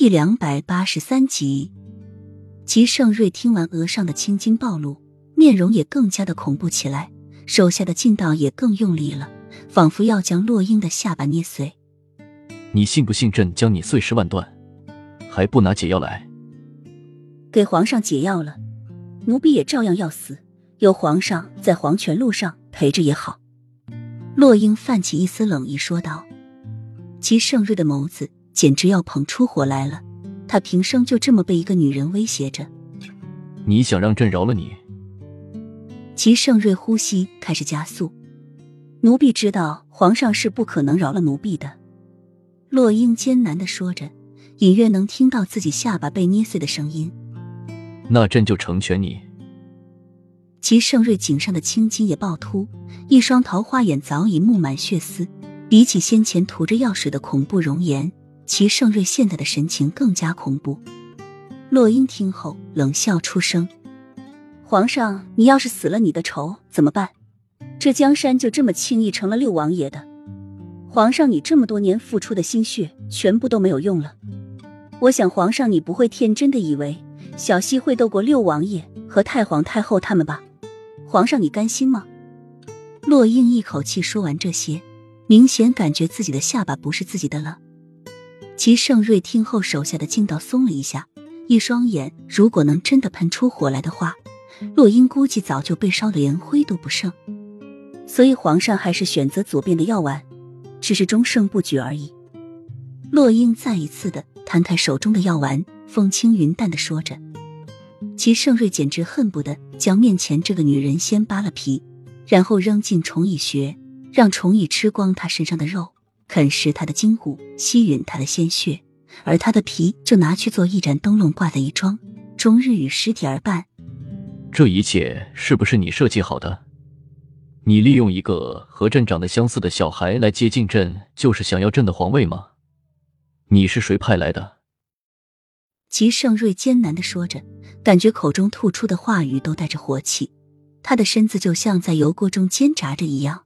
第两百八十三集，齐盛瑞听完额上的青筋暴露，面容也更加的恐怖起来，手下的劲道也更用力了，仿佛要将洛英的下巴捏碎。你信不信朕将你碎尸万段？还不拿解药来？给皇上解药了，奴婢也照样要死。有皇上在黄泉路上陪着也好。洛英泛起一丝冷意说道。齐盛瑞的眸子。简直要捧出火来了！他平生就这么被一个女人威胁着。你想让朕饶了你？齐盛瑞呼吸开始加速。奴婢知道皇上是不可能饶了奴婢的。洛英艰难的说着，隐约能听到自己下巴被捏碎的声音。那朕就成全你。齐盛瑞颈上的青筋也暴突，一双桃花眼早已布满血丝，比起先前涂着药水的恐怖容颜。齐盛瑞现在的神情更加恐怖。洛英听后冷笑出声：“皇上，你要是死了你的仇怎么办？这江山就这么轻易成了六王爷的？皇上，你这么多年付出的心血全部都没有用了。我想，皇上你不会天真的以为小溪会斗过六王爷和太皇太后他们吧？皇上，你甘心吗？”洛英一口气说完这些，明显感觉自己的下巴不是自己的了。齐盛瑞听后，手下的劲道松了一下，一双眼如果能真的喷出火来的话，洛英估计早就被烧得连灰都不剩。所以皇上还是选择左边的药丸，只是终胜不举而已。洛英再一次的摊开手中的药丸，风轻云淡的说着。齐盛瑞简直恨不得将面前这个女人先扒了皮，然后扔进虫蚁穴，让虫蚁吃光她身上的肉。啃食他的筋骨，吸吮他的鲜血，而他的皮就拿去做一盏灯笼挂在一桩，终日与尸体而伴。这一切是不是你设计好的？你利用一个和朕长得相似的小孩来接近朕，就是想要朕的皇位吗？你是谁派来的？齐盛瑞艰难的说着，感觉口中吐出的话语都带着火气，他的身子就像在油锅中煎炸着一样。